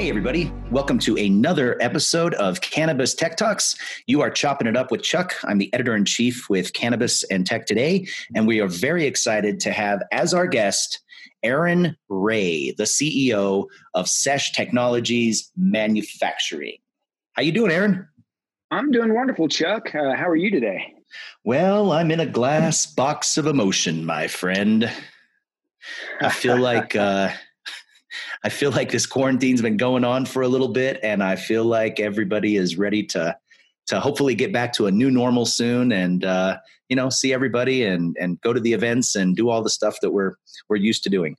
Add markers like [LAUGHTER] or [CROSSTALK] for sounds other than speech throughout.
Hey, everybody. Welcome to another episode of Cannabis Tech Talks. You are chopping it up with Chuck. I'm the editor in chief with Cannabis and Tech Today, and we are very excited to have as our guest Aaron Ray, the CEO of Sesh Technologies Manufacturing. How you doing, Aaron? I'm doing wonderful, Chuck. Uh, how are you today? Well, I'm in a glass box of emotion, my friend. I feel [LAUGHS] like uh, I feel like this quarantine's been going on for a little bit, and I feel like everybody is ready to to hopefully get back to a new normal soon, and uh, you know, see everybody and and go to the events and do all the stuff that we're we're used to doing.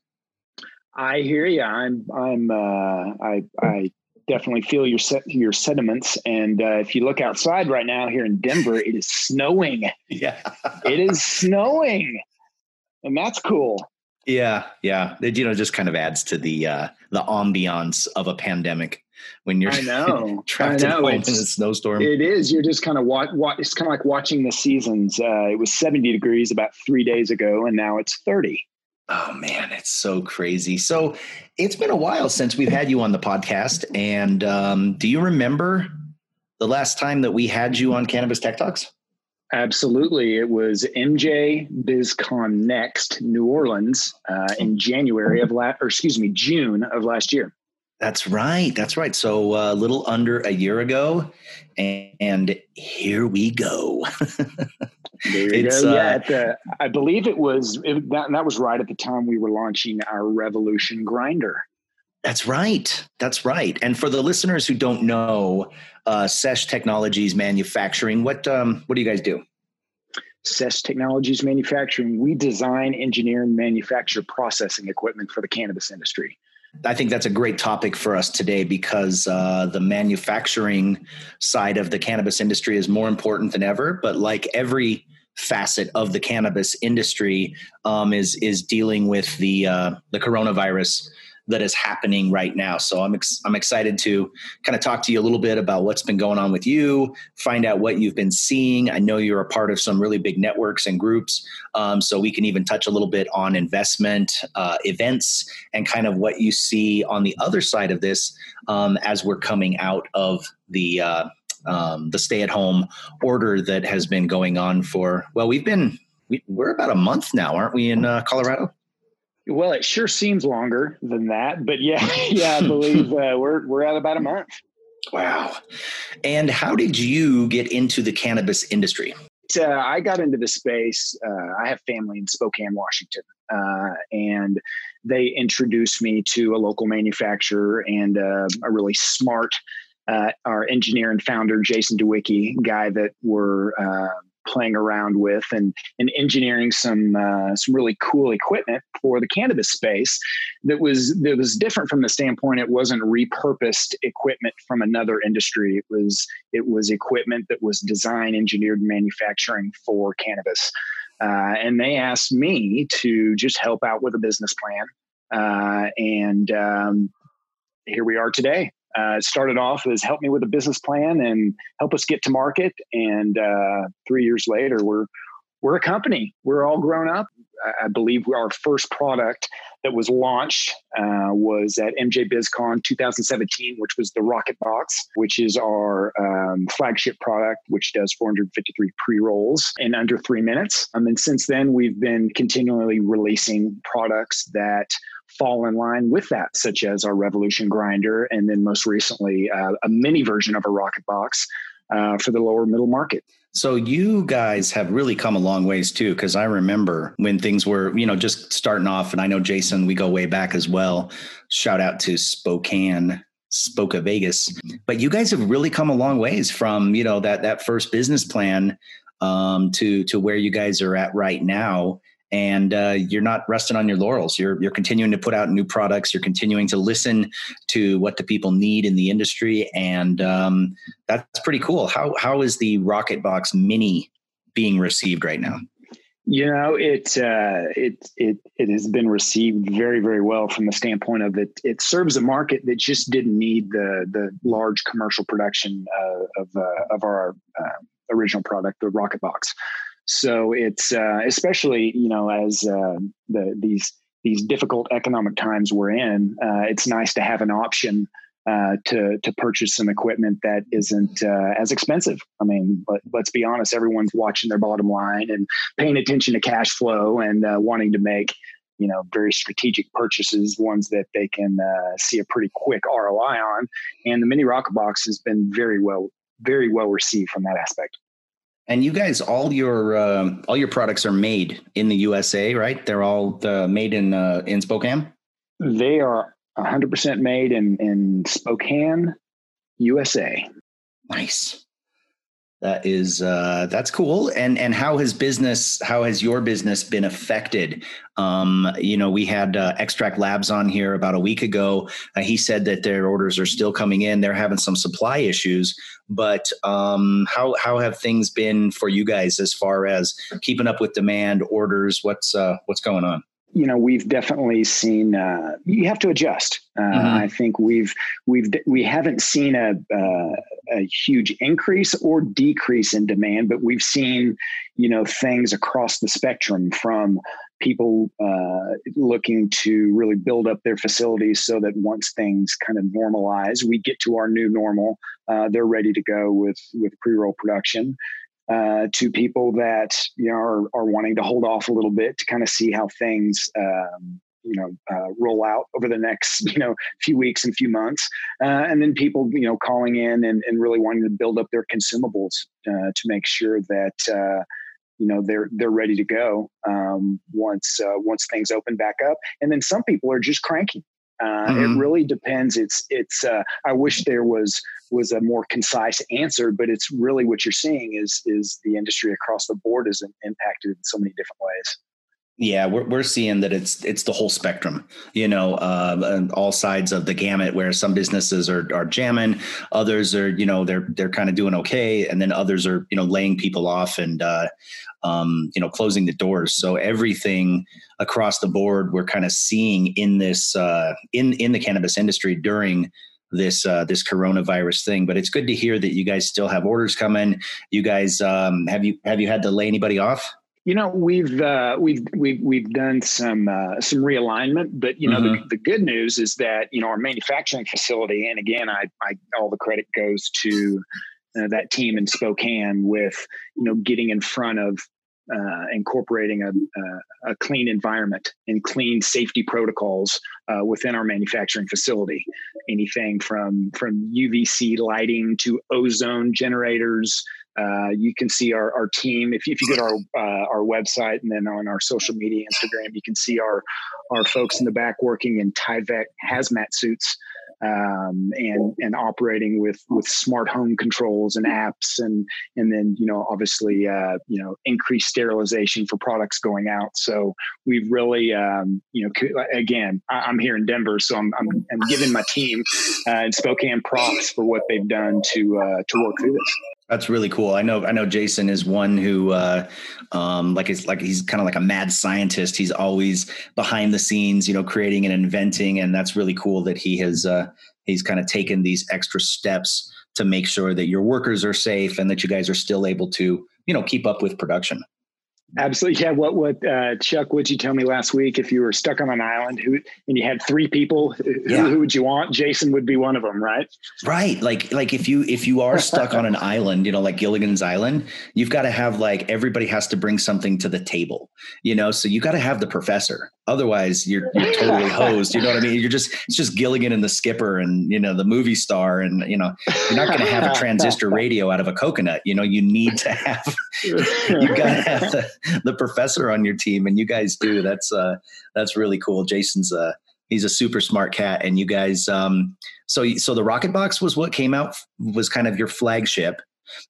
I hear you. I'm I'm uh, I I definitely feel your set your sentiments. And uh, if you look outside right now here in Denver, it is snowing. [LAUGHS] Yeah, it is snowing, and that's cool. Yeah, yeah. It you know just kind of adds to the uh, the ambiance of a pandemic when you're I [LAUGHS] know trapped I know. at home It's- in a snowstorm. It is. You're just kind of wa- wa- It's kind of like watching the seasons. Uh, it was 70 degrees about three days ago, and now it's 30. Oh man, it's so crazy. So it's been a while since we've had you on the podcast. And um, do you remember the last time that we had you on Cannabis Tech Talks? Absolutely. It was MJ BizCon Next, New Orleans, uh, in January of last, or excuse me, June of last year. That's right. That's right. So uh, a little under a year ago, and, and here we go. [LAUGHS] There you It's, go. uh, yeah, at the, I believe it was it, that. That was right at the time we were launching our Revolution grinder. That's right. That's right. And for the listeners who don't know, uh, Sesh Technologies Manufacturing, what um, what do you guys do? Sesh Technologies Manufacturing. We design, engineer, and manufacture processing equipment for the cannabis industry. I think that's a great topic for us today because uh, the manufacturing side of the cannabis industry is more important than ever. But like every facet of the cannabis industry, um, is is dealing with the uh, the coronavirus that is happening right now. So I'm ex- I'm excited to kind of talk to you a little bit about what's been going on with you, find out what you've been seeing. I know you're a part of some really big networks and groups, um, so we can even touch a little bit on investment uh, events and kind of what you see on the other side of this um, as we're coming out of the uh, um, the stay at home order that has been going on for well, we've been we, we're about a month now, aren't we, in uh, Colorado? Well, it sure seems longer than that, but yeah, [LAUGHS] yeah, I believe uh, we're we're at about a month. Wow. And how did you get into the cannabis industry? uh, I got into the space. Uh, I have family in Spokane, Washington, uh, and they introduced me to a local manufacturer and uh, a really smart, uh, our engineer and founder Jason DeWicki, guy that we're uh, playing around with and and engineering some uh, some really cool equipment for the cannabis space that was that was different from the standpoint it wasn't repurposed equipment from another industry. It was it was equipment that was designed, engineered, manufacturing for cannabis. Uh, and they asked me to just help out with a business plan. Uh, and um, here we are today. Uh, started off as help me with a business plan and help us get to market. And uh, three years later, we're we're a company. We're all grown up. I, believe our first product that was launched uh, was at MJ BizCon 2017, which was the Rocket Box, which is our um, flagship product, which does 453 pre rolls in under three minutes. Um, and since then, we've been continually releasing products that fall in line with that, such as our Revolution grinder, and then most recently, uh, a mini version of a Rocket Box uh, for the lower middle market. So you guys have really come a long ways too, because I remember when things were, you know, just starting off, and I know Jason, we go way back as well. Shout out to Spokane, Spoka Vegas. But you guys have really come a long ways from, you know, that that first business plan um, to to where you guys are at right now. And uh, you're not resting on your laurels. You're you're continuing to put out new products. You're continuing to listen to what the people need in the industry, and um, that's pretty cool. How how is the Rocket Box Mini being received right now? You know, it uh, it it it has been received very very well from the standpoint of it. It serves a market that just didn't need the the large commercial production uh, of uh, of our uh, original product, the Rocket Box. So it's uh, especially you know as uh, the these these difficult economic times we're in, uh, it's nice to have an option uh, to to purchase some equipment that isn't uh, as expensive. I mean, but let's be honest, everyone's watching their bottom line and paying attention to cash flow and uh, wanting to make you know very strategic purchases, ones that they can uh, see a pretty quick ROI on. And the mini rocket box has been very well very well received from that aspect. And you guys, all your um, all your products are made in the USA, right? They're all uh, made in uh, in Spokane. They are 100% made in in Spokane, USA. Nice. That is uh, that's cool. And and how has business how has your business been affected? Um, you know, we had uh, Extract Labs on here about a week ago. Uh, he said that their orders are still coming in. They're having some supply issues, but um, how how have things been for you guys as far as keeping up with demand, orders? What's uh, what's going on? You know we've definitely seen uh, you have to adjust uh, mm-hmm. i think we've we've we haven't seen a, uh, a huge increase or decrease in demand but we've seen you know things across the spectrum from people uh, looking to really build up their facilities so that once things kind of normalize we get to our new normal uh, they're ready to go with with pre-roll production uh, to people that you know are, are wanting to hold off a little bit to kind of see how things um, you know uh, roll out over the next [LAUGHS] you know few weeks and few months. Uh, and then people you know calling in and, and really wanting to build up their consumables uh, to make sure that uh, you know they're they're ready to go um, once uh, once things open back up. And then some people are just cranky uh, mm-hmm. It really depends. It's it's. Uh, I wish there was was a more concise answer, but it's really what you're seeing is is the industry across the board is impacted in so many different ways. Yeah, we're we're seeing that it's it's the whole spectrum, you know, uh, all sides of the gamut. Where some businesses are are jamming, others are you know they're they're kind of doing okay, and then others are you know laying people off and uh, um, you know closing the doors. So everything across the board, we're kind of seeing in this uh, in in the cannabis industry during this uh, this coronavirus thing. But it's good to hear that you guys still have orders coming. You guys um, have you have you had to lay anybody off? You know, we've uh, we've we've we've done some uh, some realignment, but you know, mm-hmm. the, the good news is that you know our manufacturing facility, and again, I, I all the credit goes to uh, that team in Spokane with you know getting in front of uh, incorporating a, a, a, clean environment and clean safety protocols uh, within our manufacturing facility. Anything from from UVC lighting to ozone generators uh, you can see our, our team if you, if you go to our uh, our website and then on our social media Instagram you can see our our folks in the back working in Tyvek hazmat suits um, and and operating with with smart home controls and apps and and then you know obviously uh, you know increased sterilization for products going out so we've really um, you know again I, am here in Denver so I'm, I'm, I'm giving my team uh, in Spokane props for what they've done to uh, to work through this. That's really cool. I know. I know Jason is one who, uh, um, like, it's like he's kind of like a mad scientist. He's always behind the scenes, you know, creating and inventing, and that's really cool that he has. Uh, he's kind of taken these extra steps to make sure that your workers are safe and that you guys are still able to, you know, keep up with production. Absolutely. Yeah. What, what, uh, Chuck, would you tell me last week if you were stuck on an island who, and you had three people, who, yeah. who would you want? Jason would be one of them, right? Right. Like, like if you, if you are stuck on an [LAUGHS] island, you know, like Gilligan's Island, you've got to have like, everybody has to bring something to the table, you know? So you got to have the professor. Otherwise you're, you're totally hosed. You know what I mean? You're just, it's just Gilligan and the skipper and, you know, the movie star and, you know, you're not going to have a transistor [LAUGHS] radio out of a coconut. You know, you need to have, you got to have the, the professor on your team, and you guys do. That's uh, that's really cool. Jason's uh, he's a super smart cat, and you guys. Um, so so the Rocket Box was what came out was kind of your flagship,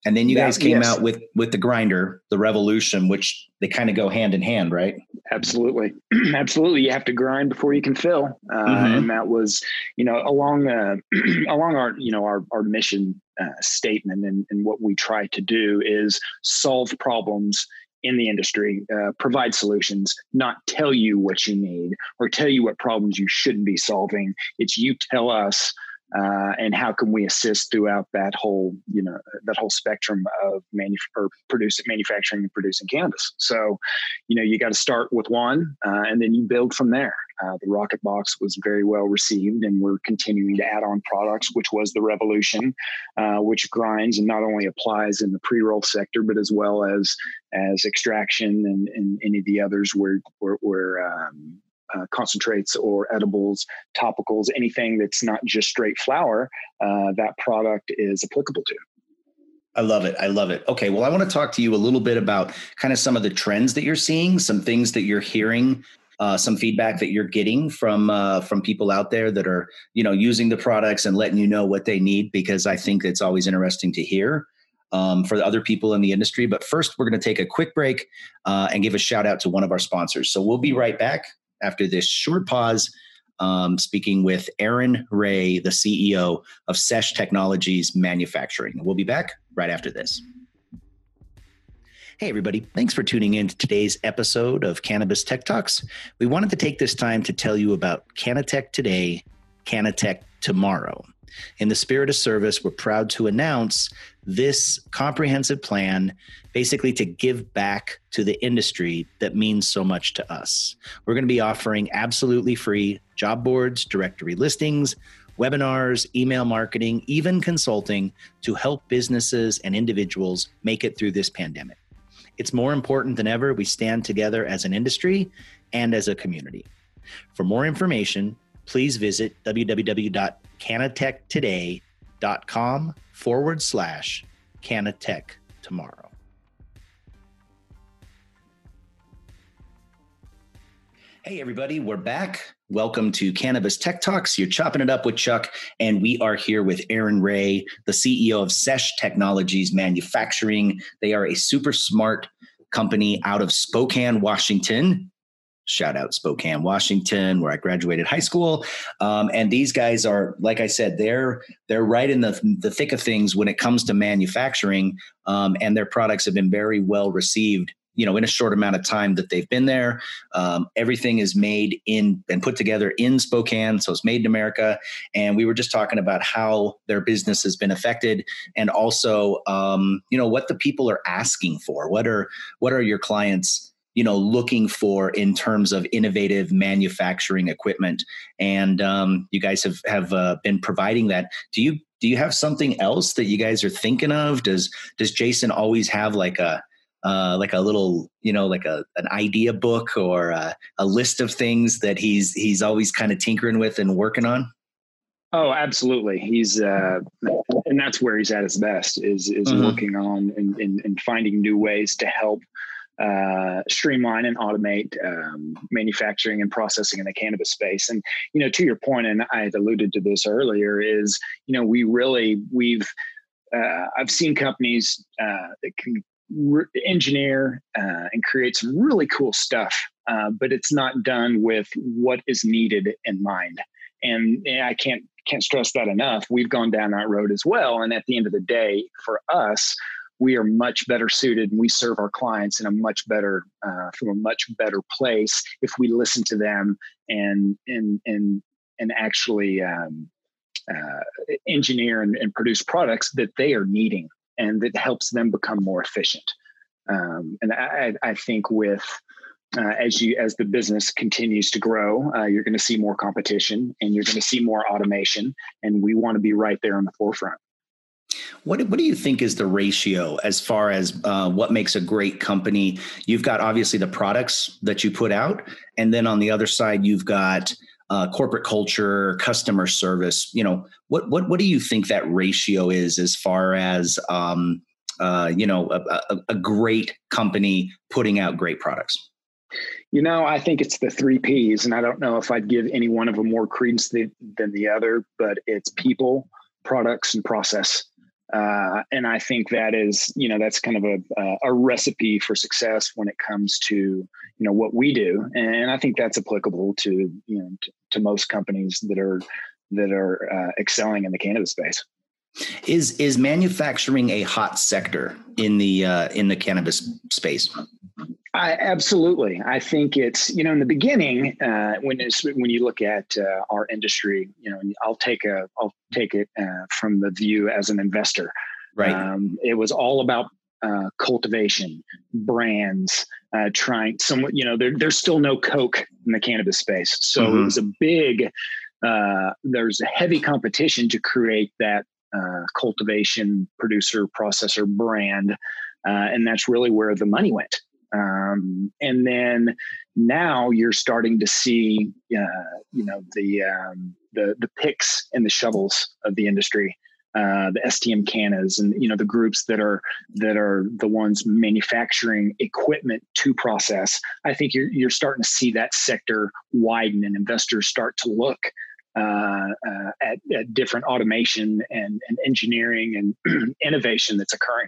and then you guys came yes. out with with the grinder, the Revolution, which they kind of go hand in hand, right? Absolutely, [CLEARS THROAT] absolutely. You have to grind before you can fill, uh, mm-hmm. and that was, you know, along uh, [CLEARS THROAT] along our you know our our mission uh, statement and, and what we try to do is solve problems in the industry uh, provide solutions, not tell you what you need or tell you what problems you shouldn't be solving. It's you tell us uh, and how can we assist throughout that whole you know that whole spectrum of manu- or producing manufacturing and producing cannabis? So you know you got to start with one uh, and then you build from there. Uh, the rocket box was very well received and we're continuing to add on products which was the revolution uh, which grinds and not only applies in the pre-roll sector but as well as as extraction and, and any of the others where where, where um, uh, concentrates or edibles, topicals, anything that's not just straight flower, uh, that product is applicable to. I love it. I love it. Okay. Well, I want to talk to you a little bit about kind of some of the trends that you're seeing, some things that you're hearing, uh, some feedback that you're getting from uh, from people out there that are you know using the products and letting you know what they need because I think it's always interesting to hear. Um, for the other people in the industry. But first, we're going to take a quick break uh, and give a shout out to one of our sponsors. So we'll be right back after this short pause, um, speaking with Aaron Ray, the CEO of Sesh Technologies Manufacturing. We'll be back right after this. Hey, everybody. Thanks for tuning in to today's episode of Cannabis Tech Talks. We wanted to take this time to tell you about Cannatech today, Cannatech tomorrow. In the spirit of service, we're proud to announce this comprehensive plan basically to give back to the industry that means so much to us. We're going to be offering absolutely free job boards, directory listings, webinars, email marketing, even consulting to help businesses and individuals make it through this pandemic. It's more important than ever we stand together as an industry and as a community. For more information, please visit www.cannatechtoday.com forward slash Cannatech tomorrow. Hey, everybody, we're back. Welcome to Cannabis Tech Talks. You're chopping it up with Chuck, and we are here with Aaron Ray, the CEO of Sesh Technologies Manufacturing. They are a super smart company out of Spokane, Washington shout out Spokane, Washington, where I graduated high school. Um, and these guys are, like I said, they're they're right in the the thick of things when it comes to manufacturing, um, and their products have been very well received. You know, in a short amount of time that they've been there, um, everything is made in and put together in Spokane, so it's made in America. And we were just talking about how their business has been affected, and also, um, you know, what the people are asking for. What are what are your clients? You know looking for in terms of innovative manufacturing equipment and um, you guys have have uh, been providing that do you do you have something else that you guys are thinking of does does jason always have like a uh, like a little you know like a an idea book or a, a list of things that he's he's always kind of tinkering with and working on Oh, absolutely. He's uh, and that's where he's at his best is is mm-hmm. working on and, and, and, finding new ways to help uh, streamline and automate um, manufacturing and processing in the cannabis space. And you know, to your point, and I had alluded to this earlier, is you know we really we've uh, I've seen companies uh, that can re- engineer uh, and create some really cool stuff, uh, but it's not done with what is needed in mind. And, and I can't can't stress that enough. We've gone down that road as well. And at the end of the day, for us, we are much better suited and we serve our clients in a much better uh, from a much better place if we listen to them and and and and actually um, uh, engineer and, and, produce products that they are needing and that helps them become more efficient um, and I, I, think with uh, as you as the business continues to grow, uh, you're going to see more competition and you're going to see more automation, and we want to be right there in the forefront. What, what do you think is the ratio as far as uh, what makes a great company? You've got obviously the products that you put out, and then on the other side, you've got uh, corporate culture, customer service. You know, what what what do you think that ratio is as far as um, uh, you know a, a, a great company putting out great products? You know, I think it's the three P's, and I don't know if I'd give any one of them more credence than, than the other, but it's people, products, and process. Uh, and I think that is, you know, that's kind of a, a recipe for success when it comes to, you know, what we do. And I think that's applicable to, you know, to, to most companies that are, that are uh, excelling in the cannabis space. Is, is manufacturing a hot sector in the, uh, in the cannabis space? I absolutely. I think it's you know in the beginning uh, when it's, when you look at uh, our industry, you know, I'll take a I'll take it uh, from the view as an investor. Right. Um, it was all about uh, cultivation, brands, uh, trying somewhat. You know, there, there's still no Coke in the cannabis space, so mm-hmm. it was a big. Uh, there's a heavy competition to create that cultivation producer processor brand, and that's really where the money went. Um, and then now you're starting to see, uh, you know, the um, the the picks and the shovels of the industry, uh, the STM Canas, and you know the groups that are that are the ones manufacturing equipment to process. I think you're you're starting to see that sector widen, and investors start to look uh, uh, at, at, different automation and, and engineering and [CLEARS THROAT] innovation that's occurring.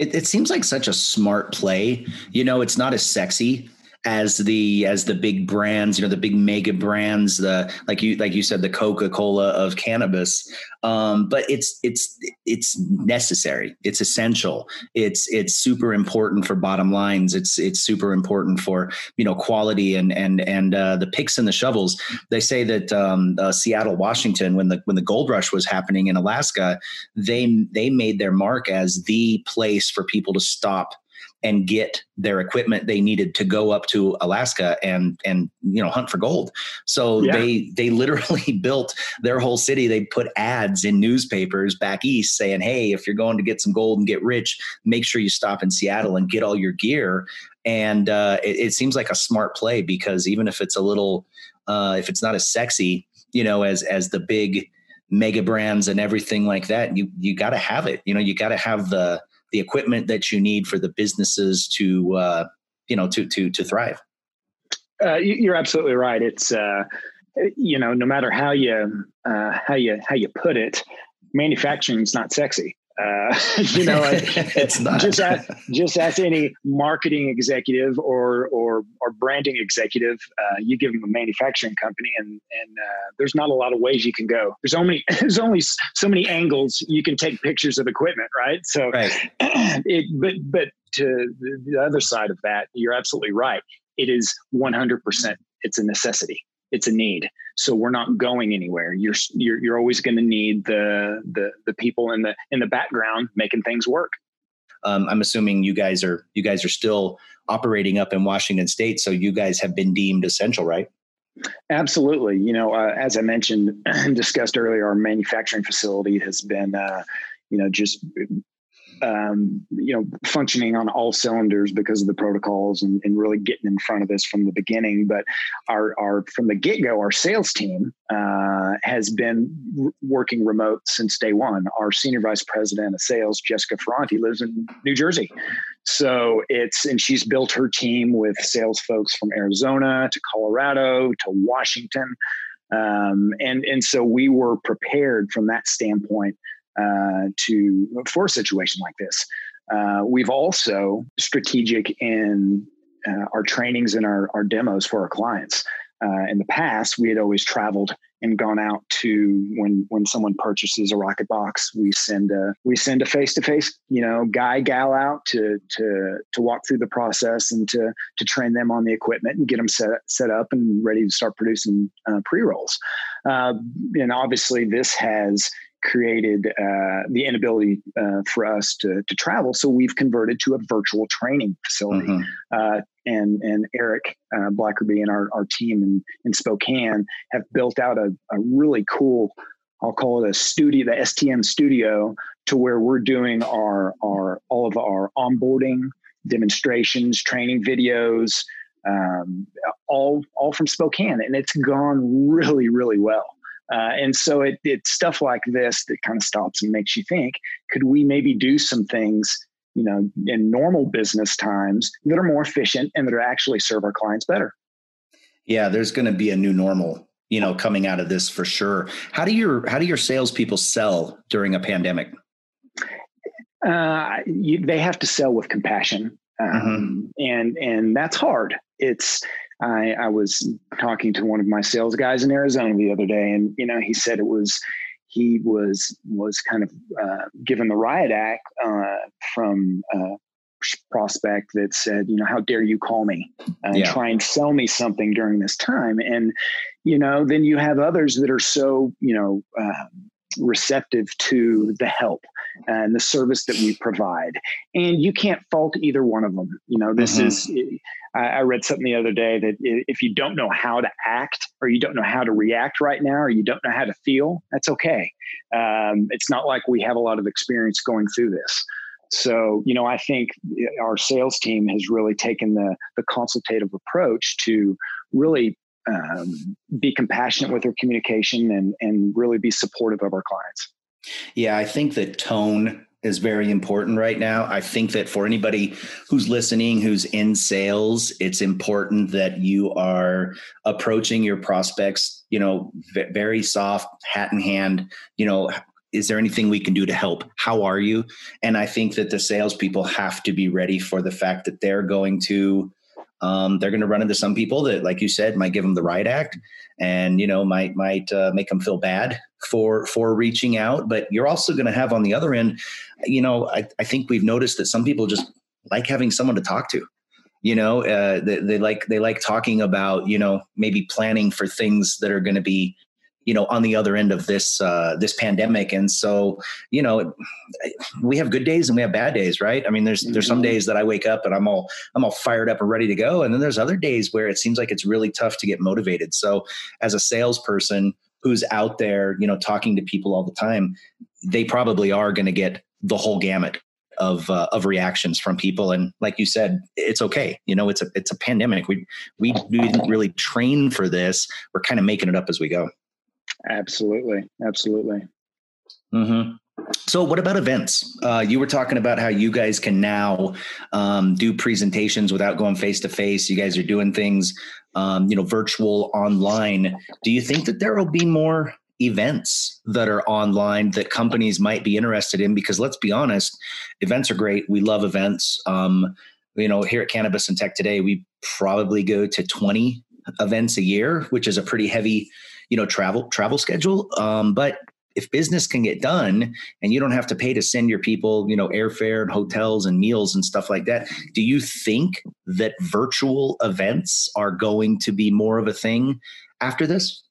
It, it seems like such a smart play. You know, it's not as sexy as the as the big brands you know the big mega brands the like you like you said the coca-cola of cannabis. Um, but it's it's it's necessary. It's essential. It's it's super important for bottom lines. It's it's super important for you know quality and and and uh, the picks and the shovels. They say that um, uh, seattle washington when the when the gold rush was happening in alaska they they made their mark as the place for people to stop and get their equipment they needed to go up to Alaska and and you know hunt for gold. So yeah. they they literally [LAUGHS] built their whole city. They put ads in newspapers back east saying, "Hey, if you're going to get some gold and get rich, make sure you stop in Seattle and get all your gear." And uh, it, it, seems like a smart play because even if it's a little, uh, if it's not as sexy, you know, as as the big mega brands and everything like that, you you got to have it. You know, you got to have the the equipment that you need for the businesses to uh, you know to to to thrive. Uh, you're absolutely right. It's uh, you know no matter how you uh, how you how you put it, manufacturing is not sexy. Uh, [LAUGHS] you know, [LAUGHS] it's not. just ask, just ask any marketing executive or or or branding executive. Uh, you give them a manufacturing company, and and uh, there's not a lot of ways you can go. There's only [LAUGHS] there's only so many angles you can take pictures of equipment, right? So, right. [CLEARS THROAT] it but but to the other side of that, you're absolutely right. It is 100. percent It's a necessity. It's a need. So we're not going anywhere. You're you're, you're always going to need the, the the people in the in the background making things work. Um, i'm assuming you guys are you guys are still operating up in washington state so you guys have been deemed essential right? Absolutely. You know uh, as i mentioned [CLEARS THROAT] discussed earlier our manufacturing facility has been uh, you know just um, you know, functioning on all cylinders because of the protocols and, and, really getting in front of this from the beginning. But our, our from the get go, our sales team uh, has been r- working remote since day one. Our senior vice president of sales, Jessica Ferranti, lives in New Jersey. So it's, and she's built her team with sales folks from Arizona to Colorado to Washington. Um, and, and so we were prepared from that standpoint uh, to for a situation like this. Uh, we've also strategic in uh, our trainings and our, our demos for our clients. Uh, in the past, we had always traveled and gone out to when when someone purchases a rocket box, we send a we send a face to face you know guy gal out to to to walk through the process and to to train them on the equipment and get them set set up and ready to start producing uh, pre rolls. Uh, and obviously, this has created uh, the inability uh, for us to, to travel. So we've converted to a virtual training facility. Mm-hmm. Uh, and, and Eric uh, Blackerby and our, our team in, in Spokane have built out a, a really cool, I'll call it a studio, the STM studio, to where we're doing our, our all of our onboarding demonstrations, training videos, um, all all from Spokane, and it's gone really, really well. Uh, and so it, it's stuff like this that kind of stops and makes you think could we maybe do some things you know in normal business times that are more efficient and that are actually serve our clients better? Yeah there's going to be a new normal you know coming out of this for sure. How do your how do your salespeople sell during a pandemic? Uh, you, they have to sell with compassion um, mm-hmm. and and that's hard. It's I, I was talking to one of my sales guys in Arizona the other day, and you know, he said it was he was was kind of uh, given the riot act uh, from uh, prospect that said, you know, how dare you call me and yeah. try and sell me something during this time? And, you know, then you have others that are so, you know, uh, receptive to the help and the service that we provide. And you can't fault either one of them. You know, this mm-hmm. is, I read something the other day that if you don't know how to act or you don't know how to react right now or you don't know how to feel, that's okay. Um, it's not like we have a lot of experience going through this. So, you know, I think our sales team has really taken the, the consultative approach to really um, be compassionate with their communication and, and really be supportive of our clients. Yeah, I think that tone is very important right now. I think that for anybody who's listening, who's in sales, it's important that you are approaching your prospects, you know, very soft, hat in hand, you know, is there anything we can do to help? How are you? And I think that the salespeople have to be ready for the fact that they're going to um, they're going to run into some people that, like you said, might give them the right act, and you know might might uh, make them feel bad for for reaching out. But you're also going to have on the other end, you know, I, I think we've noticed that some people just like having someone to talk to you know uh, they, they, like they like talking about you know maybe planning for things that are going to be you know on the other end of this uh, this pandemic. And so you know we have good days and we have bad days right? I mean there's mm-hmm. there's some mm-hmm. days that i wake up and i'm all i'm all fired up and ready to go. And then there's other days where it seems like it's really tough to get motivated. So as a salesperson who's out there you know talking to people all the time they probably are going to get the whole gamut of uh, of reactions from people. And like you said it's okay. You know it's a it's a pandemic. We we didn't really train for this. We're kind of making it up as we go Absolutely. Absolutely. Mm-hmm. So, what about events? Uh, you were talking about how you guys can now um, do presentations without going face to face. You guys are doing things, um, you know, virtual, online. Do you think that there will be more events that are online that companies might be interested in? Because let's be honest, events are great. We love events. Um, you know, here at Cannabis and Tech today, we probably go to 20 events a year, which is a pretty heavy you know travel travel schedule. Um, but if business can get done and you don't have to pay to send your people you know airfare and hotels and meals and stuff like that do you think that virtual events are going to be more of a thing after this?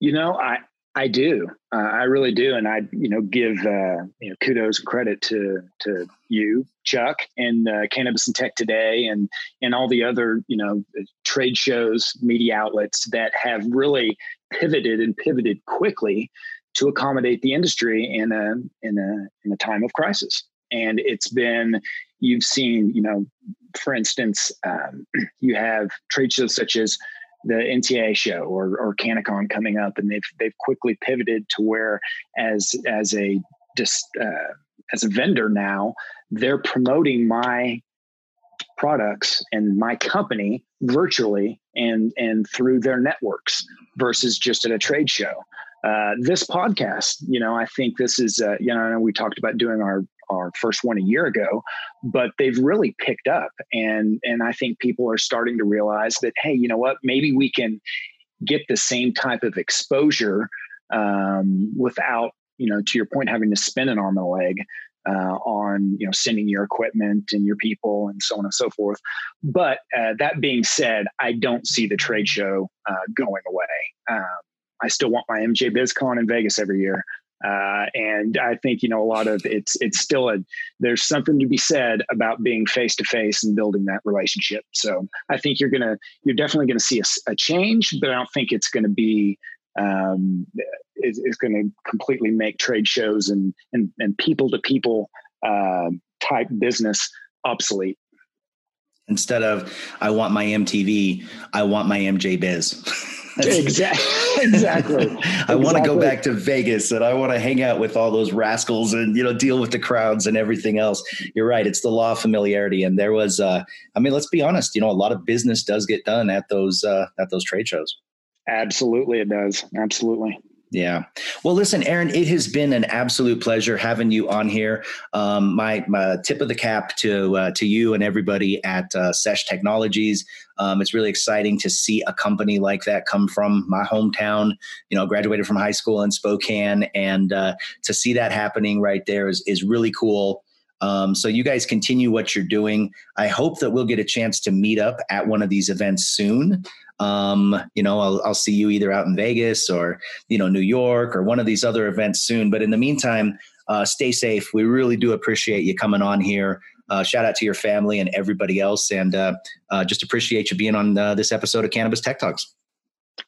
You know i I do. Uh, I really do, and I, you know, give uh, you know kudos and credit to to you, Chuck, and uh, Cannabis and Tech Today, and and all the other you know trade shows, media outlets that have really pivoted and pivoted quickly to accommodate the industry in a in a in a time of crisis. And it's been you've seen, you know, for instance, um, [CLEARS THROAT] you have trade shows such as the NTA show or or CannaCon coming up, and they've they've quickly pivoted to where as as a just uh, as a vendor now they're promoting my products and my company virtually and and through their networks versus just at a trade show. Uh, this podcast, you know, I think this is, uh, you know, we talked about doing our our first one a year ago, but they've really picked up, and and I think people are starting to realize that hey, you know what, maybe we can get the same type of exposure um, without you know to your point having to spend an arm and a leg uh, on you know sending your equipment and your people and so on and so forth. But uh, that being said, I don't see the trade show uh, going away. Um, I still want my MJ BizCon in Vegas every year. Uh, and I think you know a lot of it's it's still a there's something to be said about being face to face and building that relationship. So I think you're gonna you're definitely gonna see a, a change, but I don't think it's to be um, is, is going to completely make trade shows and and and people to people type business obsolete. Instead of I want my MTV, I want my MJ Biz. exactly. [LAUGHS] Exactly. I want to go back to Vegas and I want to hang out with all those rascals and you know deal with the crowds and everything else. You're right. It's the law of familiarity. And there was, uh, I mean, let's be honest. You know, a lot of business does get done at those uh, at those trade shows. Absolutely, it does. Absolutely. Yeah. Well, listen, Aaron, it has been an absolute pleasure having you on here. Um, my, my, tip of the cap to uh, to you and everybody at uh, Sesh Technologies. Um, it's really exciting to see a company like that come from my hometown. You know, graduated from high school in Spokane, and uh, to see that happening right there is is really cool. Um, so you guys continue what you're doing. I hope that we'll get a chance to meet up at one of these events soon. Um, you know, I'll, I'll see you either out in Vegas or, you know, New York or one of these other events soon. But in the meantime, uh, stay safe. We really do appreciate you coming on here. Uh, shout out to your family and everybody else. And uh, uh just appreciate you being on uh, this episode of Cannabis Tech Talks.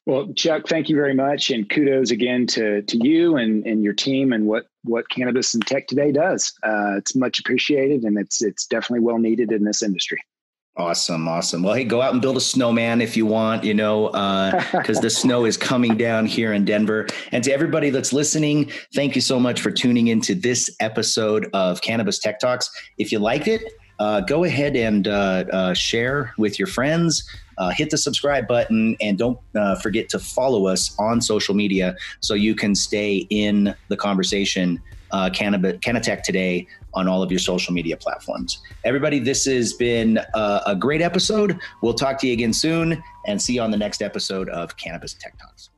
Well, Chuck, thank you very much, and kudos again to to you and, and your team and what what cannabis and tech today does. Uh, it's much appreciated, and it's it's definitely well needed in this industry. Awesome, awesome. Well, hey, go out and build a snowman if you want, you know, because uh, the snow is coming down here in Denver. And to everybody that's listening, thank you so much for tuning into this episode of Cannabis Tech Talks. If you liked it, uh, go ahead and uh, uh share with your friends. Uh, hit the subscribe button and don't uh, forget to follow us on social media so you can stay in the conversation. Uh, Cannabis, Cannatech today on all of your social media platforms. Everybody, this has been uh, a great episode. We'll talk to you again soon and see you on the next episode of Cannabis Tech Talks.